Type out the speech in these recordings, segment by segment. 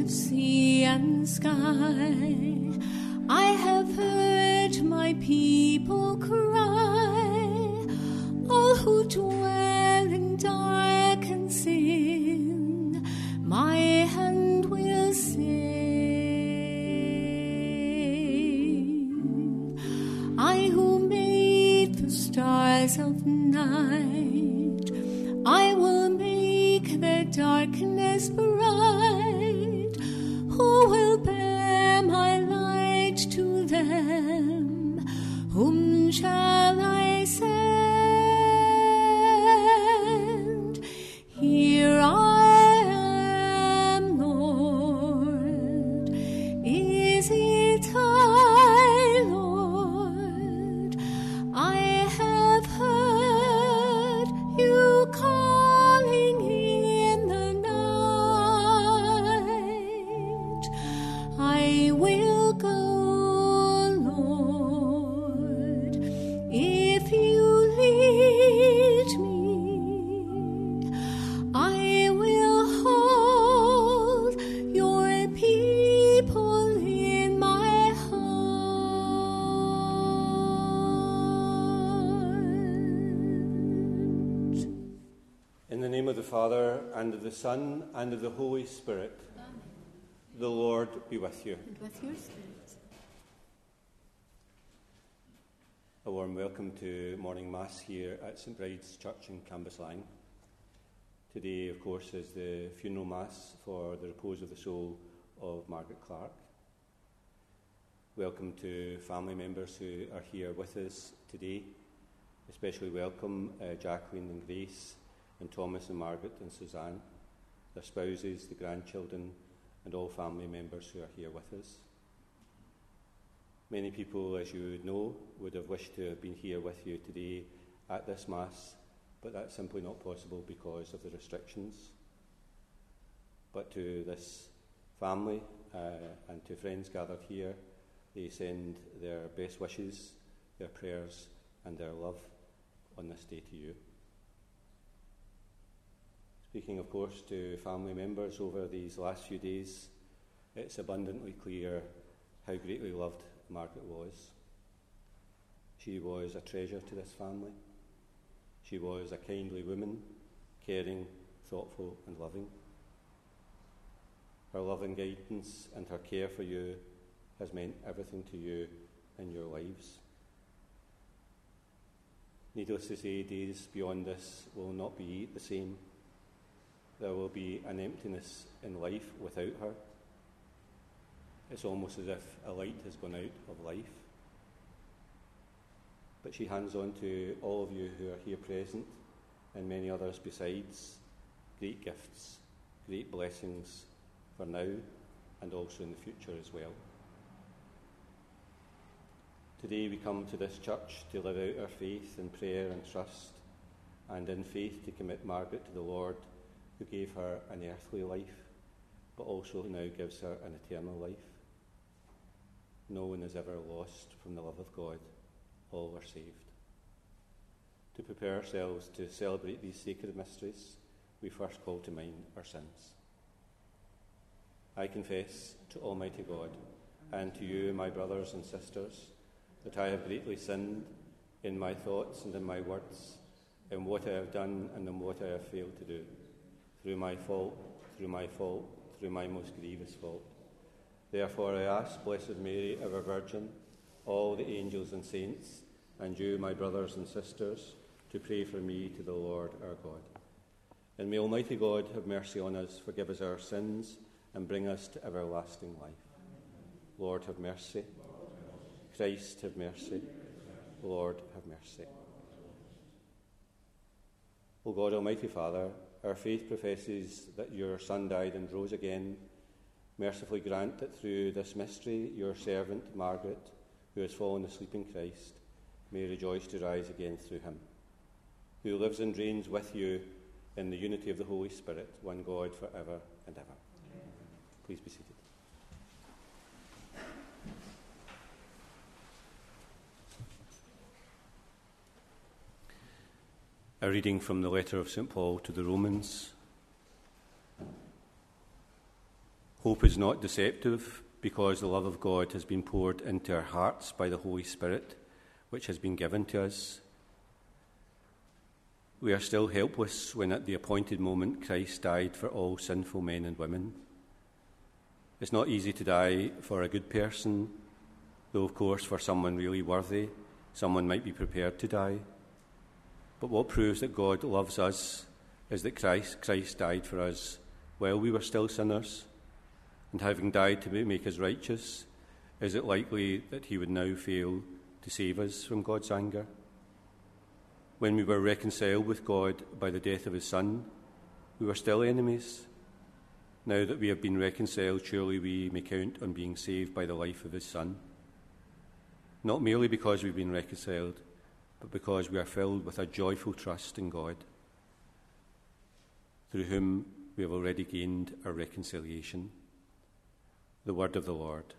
of sea and sky. I have heard my people cry, all who dwell in dark and sin, my hand will save. I who made the stars of night, Father, and of the Son, and of the Holy Spirit, the Lord be with you. And with your spirit. A warm welcome to morning Mass here at St Bride's Church in Cambuslang. Today, of course, is the funeral Mass for the repose of the soul of Margaret Clark. Welcome to family members who are here with us today. Especially welcome uh, Jacqueline and Grace, and Thomas and Margaret and Suzanne, their spouses, the grandchildren, and all family members who are here with us. Many people, as you would know, would have wished to have been here with you today at this Mass, but that's simply not possible because of the restrictions. But to this family uh, and to friends gathered here, they send their best wishes, their prayers, and their love on this day to you. Speaking, of course, to family members over these last few days, it's abundantly clear how greatly loved Margaret was. She was a treasure to this family. She was a kindly woman, caring, thoughtful, and loving. Her love and guidance and her care for you has meant everything to you in your lives. Needless to say, days beyond this will not be the same. There will be an emptiness in life without her. It's almost as if a light has gone out of life. But she hands on to all of you who are here present and many others besides great gifts, great blessings for now and also in the future as well. Today we come to this church to live out our faith in prayer and trust, and in faith to commit Margaret to the Lord who gave her an earthly life, but also now gives her an eternal life. No one is ever lost from the love of God, all are saved. To prepare ourselves to celebrate these sacred mysteries, we first call to mind our sins. I confess to Almighty God and to you, my brothers and sisters, that I have greatly sinned in my thoughts and in my words, in what I have done and in what I have failed to do, through my fault, through my fault, through my most grievous fault. Therefore, I ask Blessed Mary, ever Virgin, all the angels and saints, and you, my brothers and sisters, to pray for me to the Lord our God. And may Almighty God have mercy on us, forgive us our sins, and bring us to everlasting life. Lord, have mercy. Christ, have mercy. Lord, have mercy. O God, Almighty Father, our faith professes that your Son died and rose again. Mercifully grant that through this mystery, your servant Margaret, who has fallen asleep in Christ, may rejoice to rise again through him, who lives and reigns with you in the unity of the Holy Spirit, one God for ever and ever. Please be seated. A reading from the letter of St. Paul to the Romans. Hope is not deceptive because the love of God has been poured into our hearts by the Holy Spirit, which has been given to us. We are still helpless when, at the appointed moment, Christ died for all sinful men and women. It's not easy to die for a good person, though, of course, for someone really worthy, someone might be prepared to die. But what proves that God loves us is that Christ, Christ died for us while we were still sinners. And having died to make us righteous, is it likely that he would now fail to save us from God's anger? When we were reconciled with God by the death of his Son, we were still enemies. Now that we have been reconciled, surely we may count on being saved by the life of his Son. Not merely because we've been reconciled, but because we are filled with a joyful trust in God, through whom we have already gained our reconciliation. The word of the Lord.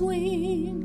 Reading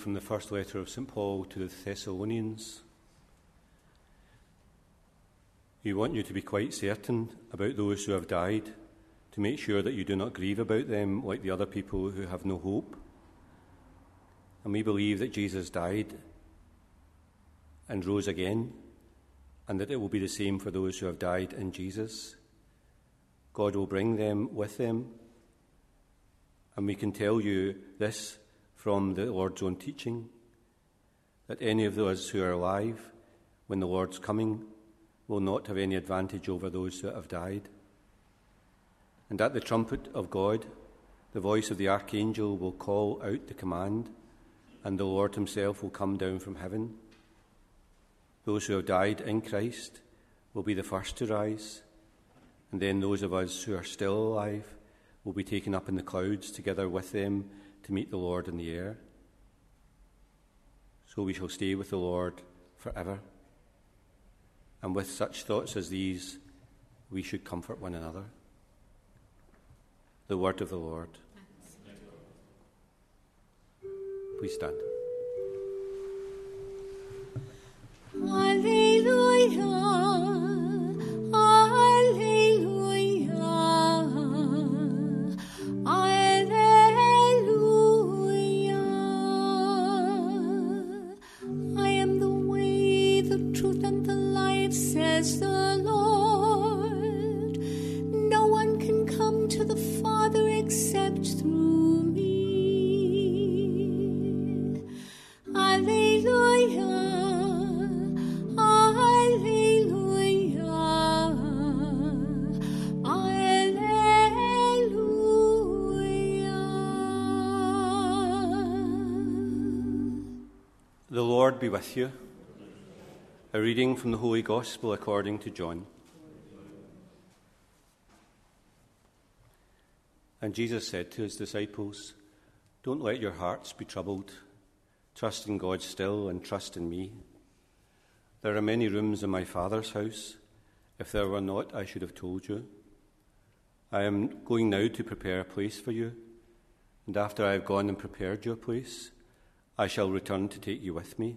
from the first letter of St. Paul to the Thessalonians. We want you to be quite certain about those who have died, to make sure that you do not grieve about them like the other people who have no hope. And we believe that Jesus died and rose again, and that it will be the same for those who have died in Jesus. God will bring them with them. And we can tell you this from the Lord's own teaching that any of those who are alive when the Lord's coming will not have any advantage over those that have died. And at the trumpet of God, the voice of the archangel will call out the command, and the Lord himself will come down from heaven. Those who have died in Christ will be the first to rise, and then those of us who are still alive will be taken up in the clouds together with them to meet the Lord in the air. So we shall stay with the Lord forever. And with such thoughts as these, we should comfort one another. The word of the Lord. Please stand. Be with you. A reading from the Holy Gospel according to John. And Jesus said to his disciples, Don't let your hearts be troubled. Trust in God still and trust in me. There are many rooms in my Father's house. If there were not, I should have told you. I am going now to prepare a place for you. And after I have gone and prepared your place, I shall return to take you with me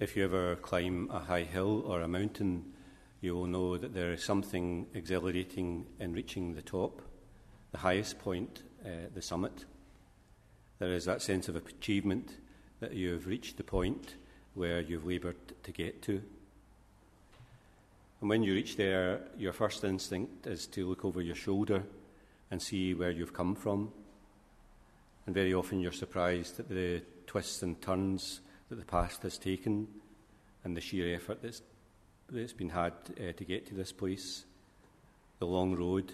If you ever climb a high hill or a mountain, you will know that there is something exhilarating in reaching the top, the highest point, uh, the summit. There is that sense of achievement that you have reached the point where you've laboured to get to. And when you reach there, your first instinct is to look over your shoulder and see where you've come from. And very often you're surprised at the twists and turns that the past has taken and the sheer effort that's, that's been had uh, to get to this place, the long road,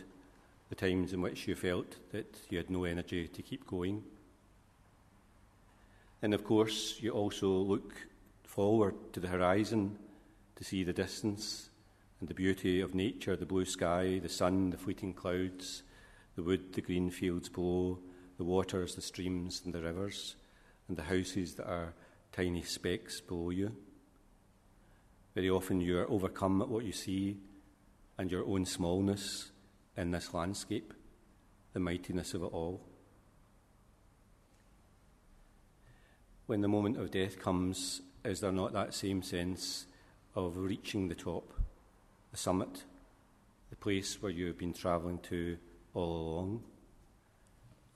the times in which you felt that you had no energy to keep going. And of course, you also look forward to the horizon to see the distance and the beauty of nature the blue sky, the sun, the fleeting clouds, the wood, the green fields below, the waters, the streams, and the rivers, and the houses that are tiny specks below you. Very often you are overcome at what you see and your own smallness in this landscape, the mightiness of it all. When the moment of death comes, is there not that same sense of reaching the top, the summit, the place where you have been travelling to all along?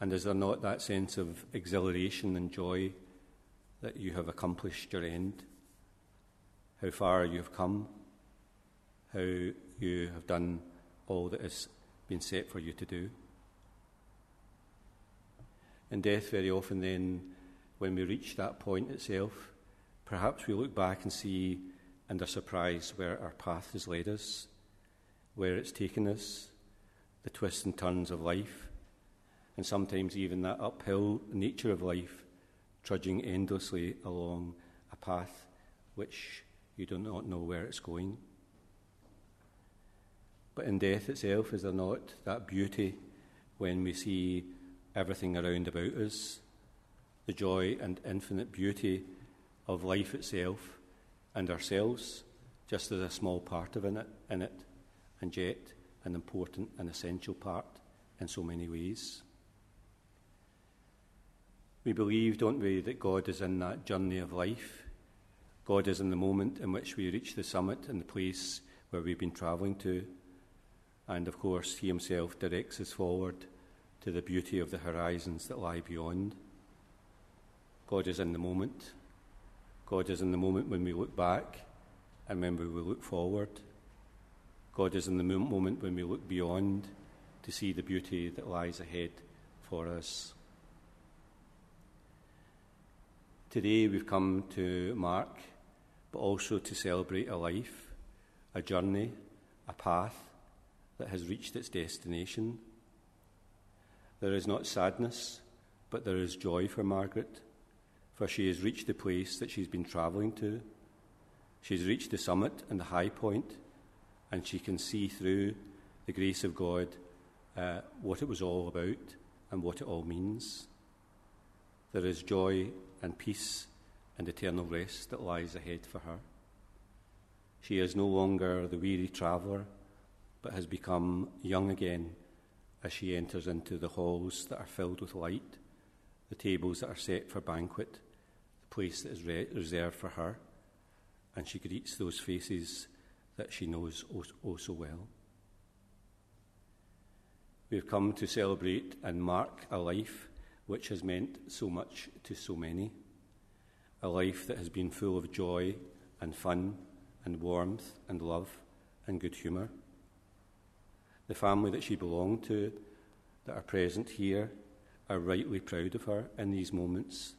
And is there not that sense of exhilaration and joy that you have accomplished your end, how far you have come, how you have done all that has been set for you to do. In death, very often, then, when we reach that point itself, perhaps we look back and see and are surprised where our path has led us, where it's taken us, the twists and turns of life, and sometimes even that uphill nature of life trudging endlessly along a path which you do not know where it's going. But in death itself, is there not that beauty when we see everything around about us, the joy and infinite beauty of life itself and ourselves, just as a small part of it, in it, and yet an important and essential part in so many ways? We believe, don't we, that God is in that journey of life. God is in the moment in which we reach the summit and the place where we've been travelling to. And of course, He Himself directs us forward to the beauty of the horizons that lie beyond. God is in the moment. God is in the moment when we look back and when we look forward. God is in the moment when we look beyond to see the beauty that lies ahead for us. Today we've come to mark, but also to celebrate a life, a journey, a path that has reached its destination. There is not sadness, but there is joy for Margaret for she has reached the place that she's been travelling to. She's reached the summit and the high point, and she can see through the grace of God uh, what it was all about and what it all means. There is joy and peace and eternal rest that lies ahead for her. She is no longer the weary traveller, but has become young again as she enters into the halls that are filled with light, the tables that are set for banquet, the place that is re- reserved for her, and she greets those faces that she knows oh, oh so well. We've come to celebrate and mark a life which has meant so much to so many, a life that has been full of joy and fun and warmth and love and good humour. The family that she belonged to, that are present here, are rightly proud of her in these moments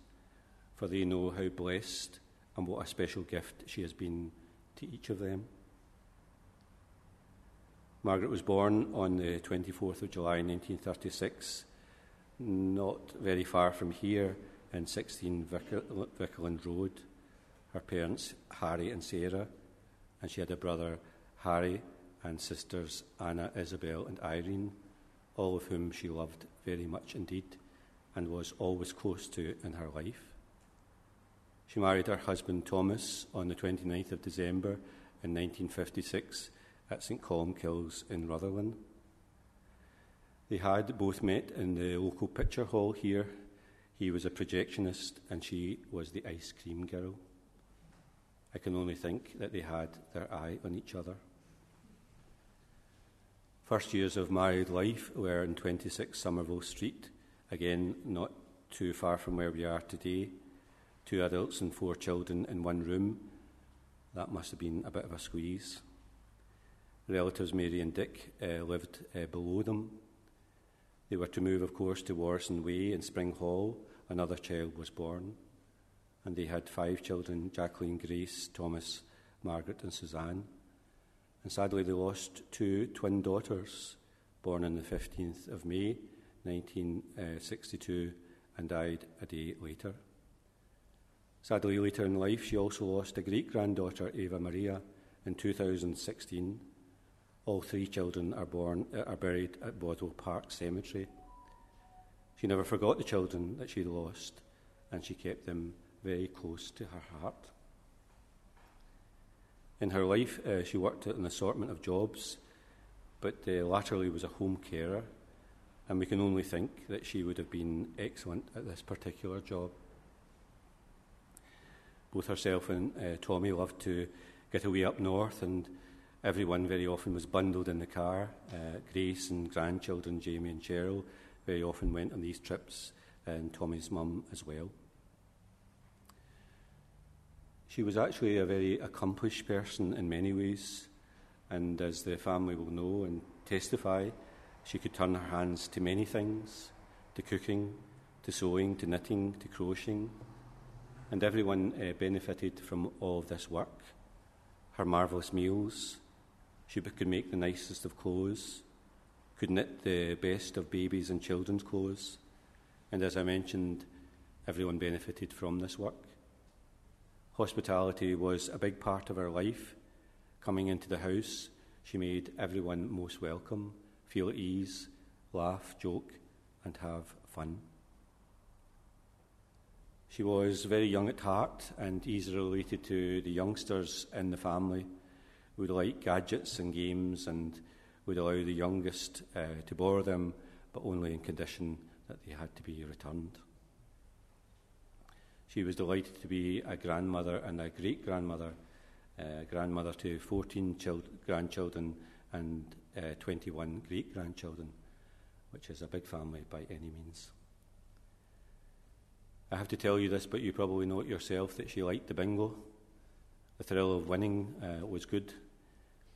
for they know how blessed and what a special gift she has been to each of them. Margaret was born on the 24th of July 1936, not very far from here in 16 Vicarland Road. Her parents, Harry and Sarah, and she had a brother, Harry, and sisters, Anna, Isabel, and Irene, all of whom she loved very much indeed and was always close to in her life. She married her husband Thomas on the 29th of December in 1956 at St Columbkille's in Rutherglen. They had both met in the local picture hall here. He was a projectionist and she was the ice cream girl. I can only think that they had their eye on each other. First years of married life were in 26 Somervell Street, again, not too far from where we are today two adults and four children in one room. That must have been a bit of a squeeze. Relatives Mary and Dick uh, lived uh, below them. They were to move, of course, to Warson Way in Spring Hall. Another child was born. And they had five children Jacqueline, Grace, Thomas, Margaret, and Suzanne. And sadly, they lost two twin daughters, born on the 15th of May, 1962, uh, and died a day later. Sadly, later in life, she also lost a great granddaughter, Eva Maria, in 2016. All three children are, born, uh, are buried at Bothwell Park Cemetery. She never forgot the children that she lost, and she kept them very close to her heart. In her life, uh, she worked at an assortment of jobs, but uh, latterly was a home carer, and we can only think that she would have been excellent at this particular job. Both herself and uh, Tommy loved to get away up north, and everyone very often was bundled in the car. Uh, Grace and grandchildren, Jamie and Cheryl, very often went on these trips, and Tommy's mum as well. She was actually a very accomplished person in many ways, and as the family will know and testify, she could turn her hands to many things to cooking, to sewing, to knitting, to crocheting and everyone uh, benefited from all of this work. Her marvellous meals, she could make the nicest of clothes, could knit the best of babies and children's clothes, and as I mentioned, everyone benefited from this work. Hospitality was a big part of her life. Coming into the house, she made everyone most welcome, feel at ease, laugh, joke, and have fun. She was very young at heart and easily related to the youngsters in the family, would like gadgets and games and would allow the youngest uh, to borrow them, but only in condition that they had to be returned. She was delighted to be a grandmother and a great grandmother, uh, grandmother to 14 child- grandchildren and uh, 21 great grandchildren, which is a big family by any means. I have to tell you this, but you probably know it yourself that she liked the bingo. The thrill of winning uh, was good.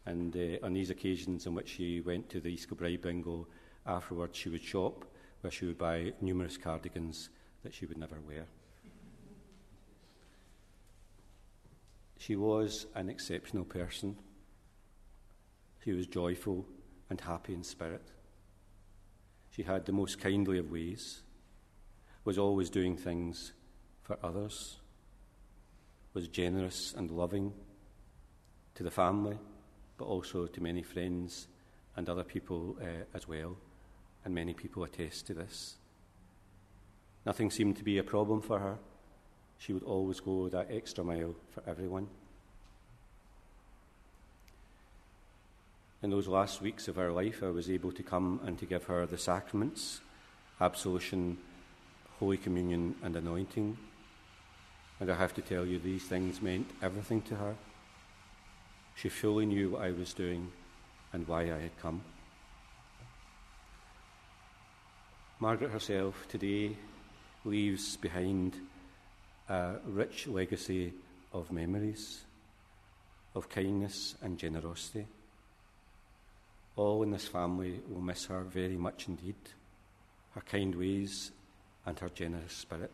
And uh, on these occasions in which she went to the East Kilbride bingo, afterwards she would shop where she would buy numerous cardigans that she would never wear. She was an exceptional person. She was joyful and happy in spirit. She had the most kindly of ways, was always doing things for others, was generous and loving to the family, but also to many friends and other people uh, as well, and many people attest to this. Nothing seemed to be a problem for her. She would always go that extra mile for everyone. In those last weeks of her life, I was able to come and to give her the sacraments absolution, Holy Communion, and anointing. And I have to tell you, these things meant everything to her. She fully knew what I was doing and why I had come. Margaret herself today leaves behind a rich legacy of memories, of kindness and generosity. All in this family will miss her very much indeed, her kind ways and her generous spirit.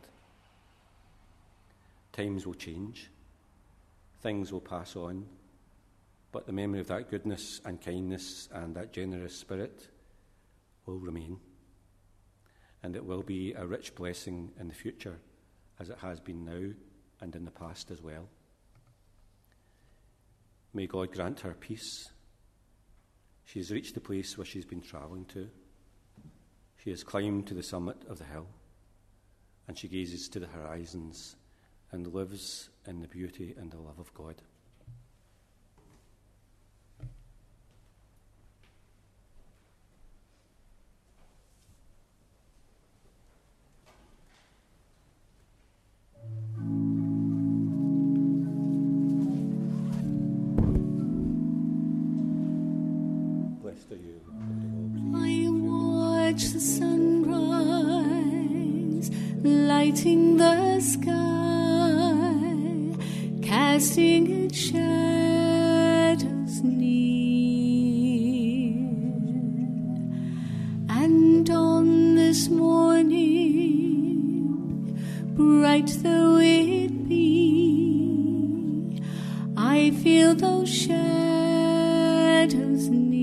Times will change, things will pass on, but the memory of that goodness and kindness and that generous spirit will remain. And it will be a rich blessing in the future, as it has been now and in the past as well. May God grant her peace. She has reached the place where she's been travelling to. She has climbed to the summit of the hill, and she gazes to the horizons and lives in the beauty and the love of God. Casting its shadows near. And on this morning, bright though it be, I feel those shadows near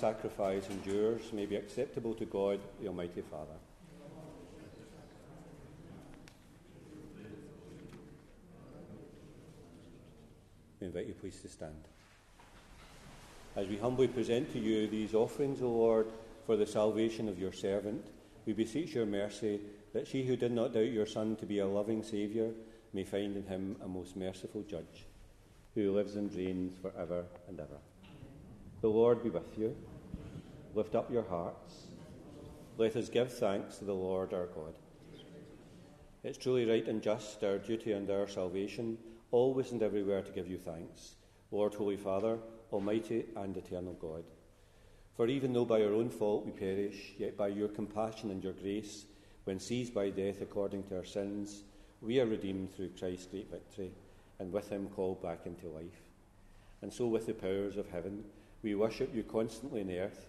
sacrifice and yours may be acceptable to God, the Almighty Father. We invite you please to stand. As we humbly present to you these offerings, O Lord, for the salvation of your servant, we beseech your mercy that she who did not doubt your Son to be a loving Saviour may find in him a most merciful Judge, who lives and reigns for ever and ever. The Lord be with you. Lift up your hearts. Let us give thanks to the Lord our God. It's truly right and just, our duty and our salvation, always and everywhere to give you thanks, Lord, Holy Father, Almighty and eternal God. For even though by our own fault we perish, yet by your compassion and your grace, when seized by death according to our sins, we are redeemed through Christ's great victory, and with him called back into life. And so, with the powers of heaven, we worship you constantly in the earth,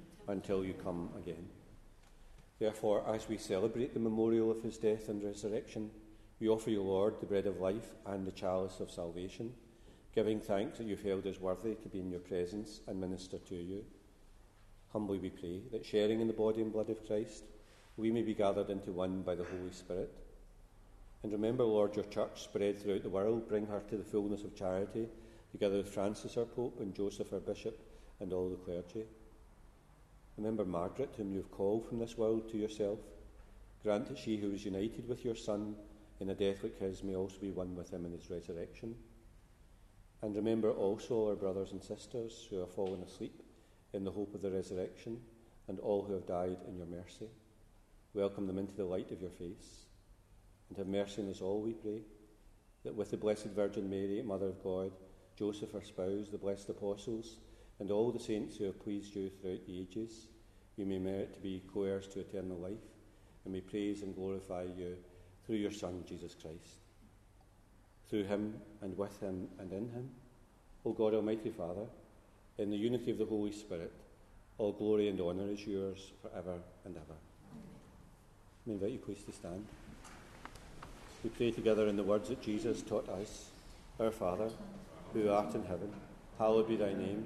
until you come again. Therefore, as we celebrate the memorial of his death and resurrection, we offer you, Lord, the bread of life and the chalice of salvation, giving thanks that you've held us worthy to be in your presence and minister to you. Humbly we pray that sharing in the body and blood of Christ, we may be gathered into one by the Holy Spirit. And remember, Lord, your church spread throughout the world, bring her to the fullness of charity, together with Francis our Pope and Joseph our Bishop and all the clergy. Remember Margaret, whom you have called from this world to yourself. Grant that she who is united with your Son in a death like his may also be one with him in his resurrection. And remember also our brothers and sisters who have fallen asleep in the hope of the resurrection, and all who have died in your mercy. Welcome them into the light of your face. And have mercy on us all, we pray, that with the Blessed Virgin Mary, Mother of God, Joseph our spouse, the blessed apostles, and all the saints who have pleased you throughout the ages, we may merit to be co heirs to eternal life, and may praise and glorify you through your Son, Jesus Christ. Through him, and with him, and in him, O God, Almighty Father, in the unity of the Holy Spirit, all glory and honour is yours forever and ever. I invite you please to stand. We pray together in the words that Jesus taught us Our Father, who art in heaven, hallowed be thy name.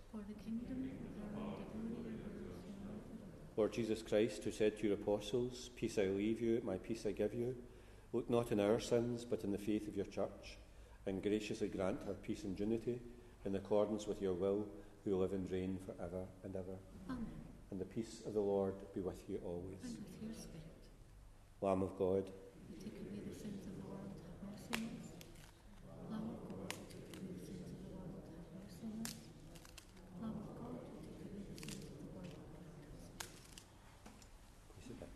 For the kingdom, the power, and the glory are. Lord Jesus Christ, who said to your apostles, Peace I leave you, my peace I give you, look not in our sins, but in the faith of your church, and graciously grant her peace and unity in accordance with your will, who live and reign for ever and ever. Amen. And the peace of the Lord be with you always. And with your spirit, Lamb of God, who take away the sins of the world, have mercy on us. Lamb of God, who take away the sins of the world, have mercy on us. Lamb of God, who take away the sins of the world, have mercy. please sit down.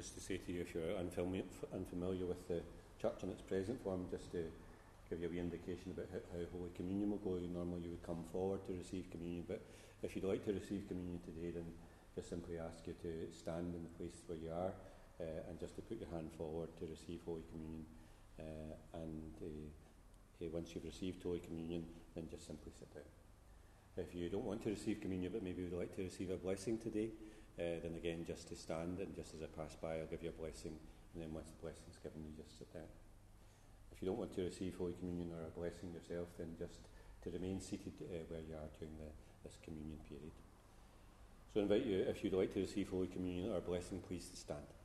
just to say to you, if you're unfamiliar, with the church in its present form, just to give you a wee indication about how, how Holy Communion will go, normally you would come forward to receive communion, but if you'd like to receive communion today, then just simply ask you to stand in the place where you are uh, and just to put your hand forward to receive Holy Communion Uh, and uh, uh, once you've received Holy Communion, then just simply sit down. If you don't want to receive communion but maybe would like to receive a blessing today, uh, then again, just to stand and just as I pass by, I'll give you a blessing. And then once the blessing's given, you just sit down. If you don't want to receive Holy Communion or a blessing yourself, then just to remain seated uh, where you are during the, this communion period. So I invite you, if you'd like to receive Holy Communion or a blessing, please stand.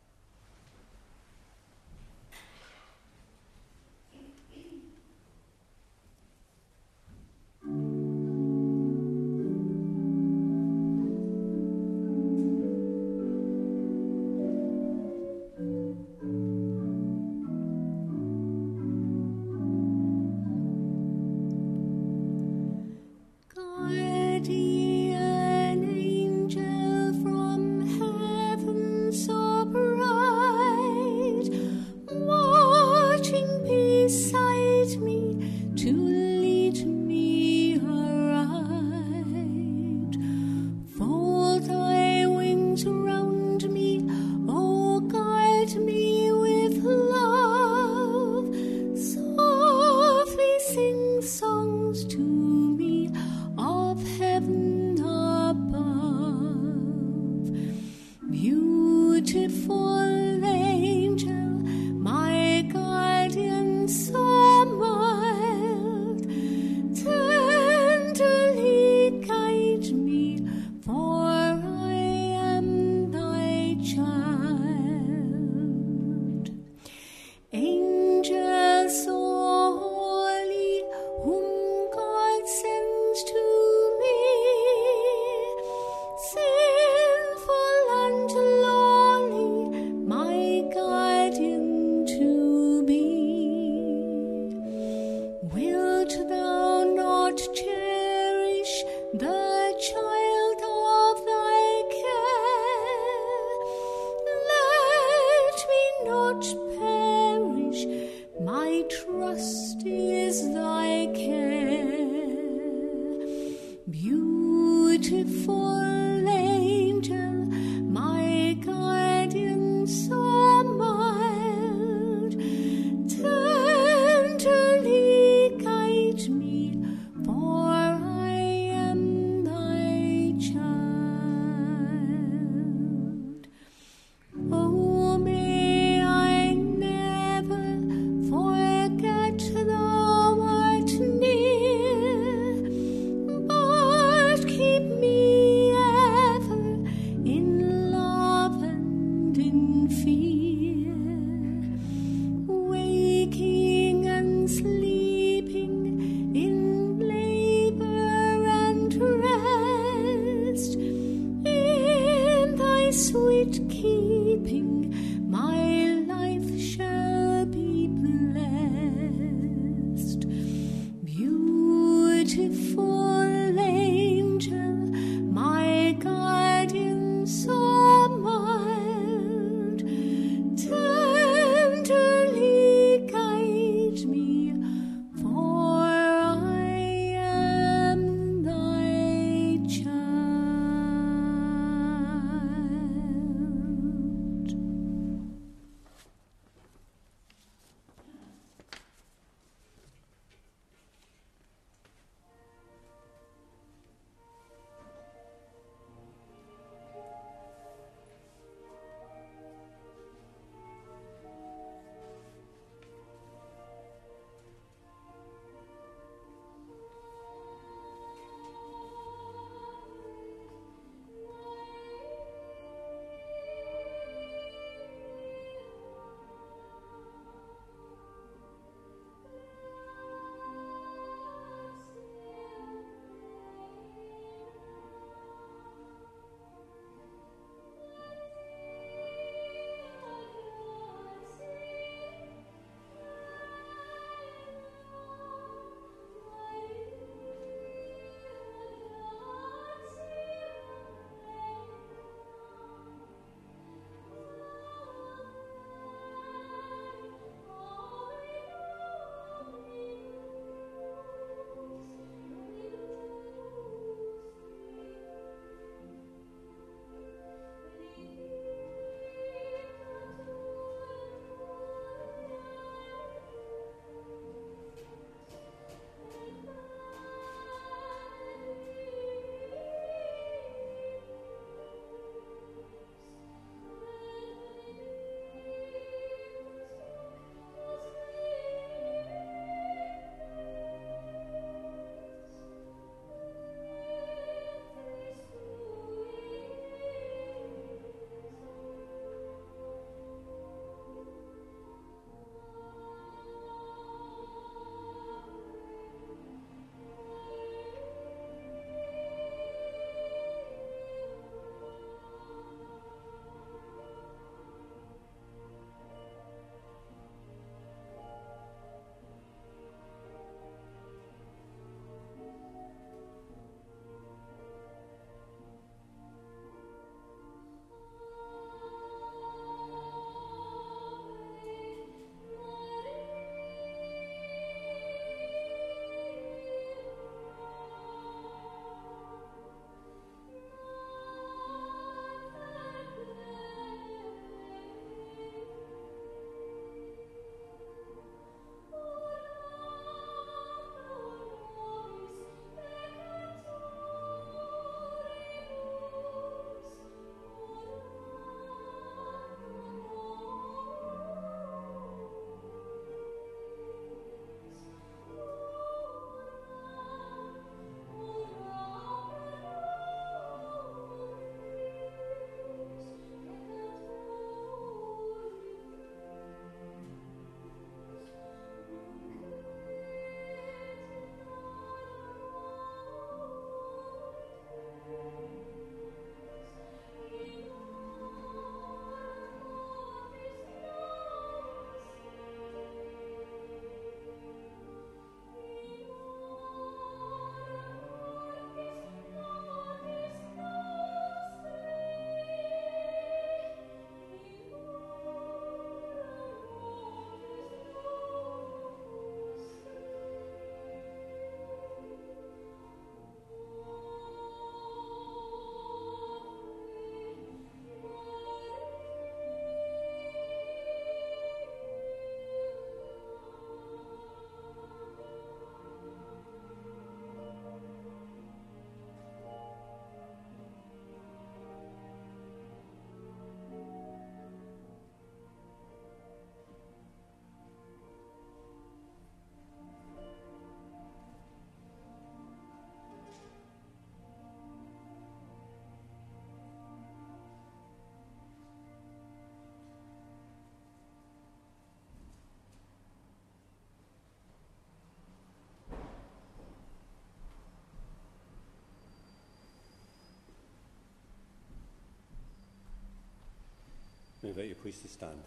To stand.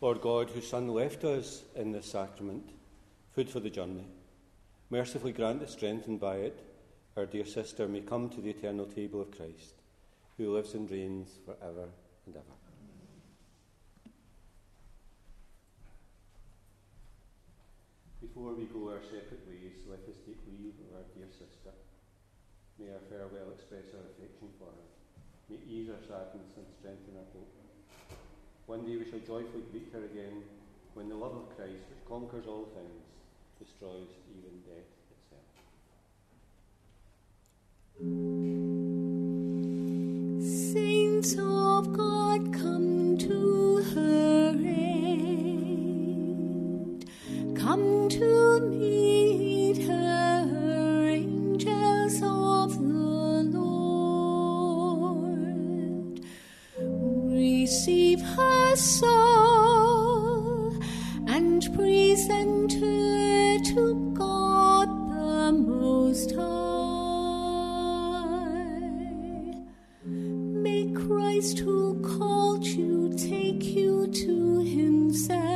Lord God, whose Son left us in this sacrament, food for the journey, mercifully grant that, strengthened by it, our dear sister may come to the eternal table of Christ, who lives and reigns for ever and ever. Before we go our separate ways, let us take leave of our dear sister. May our farewell express our affection for her. May ease our sadness and strengthen our hope. One day we shall joyfully greet her again when the love of Christ, which conquers all things, destroys even death itself. Saints of God, come to her aid. Come to meet her, Receive her soul and present her to God the Most High. May Christ who called you take you to himself.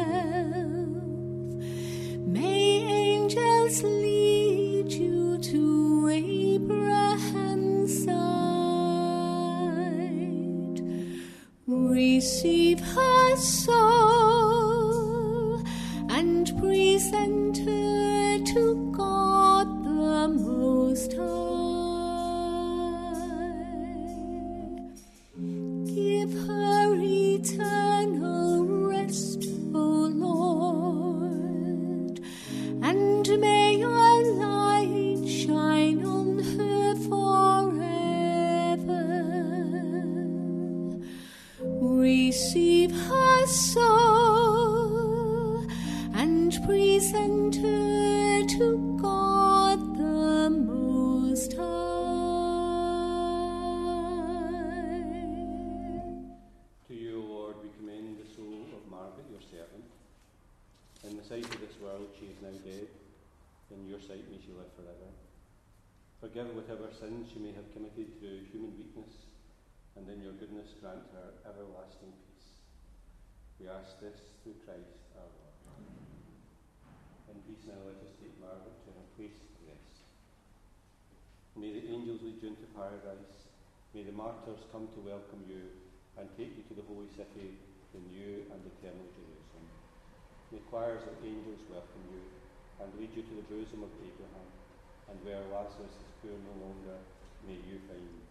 Now, Margaret to her. May the angels lead you into paradise. May the martyrs come to welcome you and take you to the holy city, the new and eternal Jerusalem. May choirs of angels welcome you and lead you to the bosom of Abraham, and where Lazarus is poor no longer, may you find